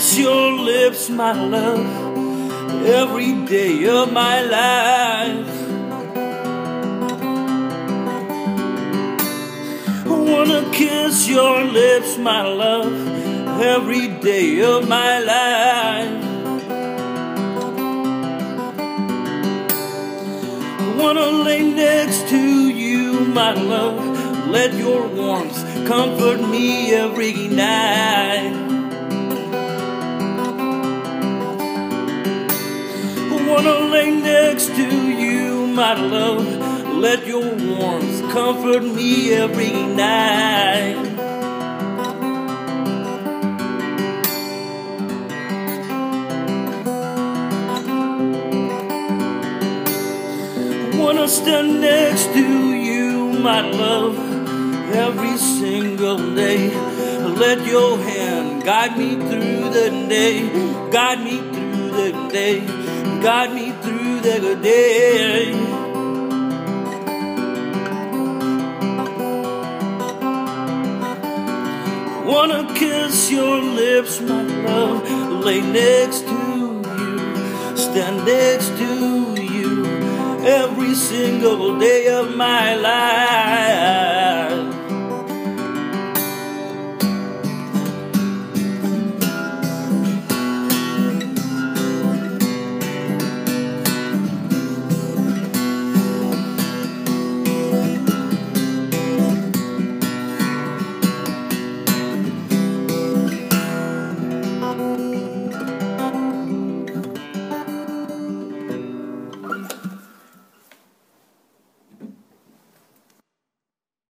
kiss your lips, my love, every day of my life. I wanna kiss your lips, my love, every day of my life. I wanna lay next to you, my love. Let your warmth comfort me every night. Wanna lay next to you, my love. Let your warmth comfort me every night. I wanna stand next to you, my love, every single day. Let your hand guide me through the day, guide me through the day, guide me through the good day. Wanna kiss your lips, my love, lay next to you, stand next to you every single day of my life.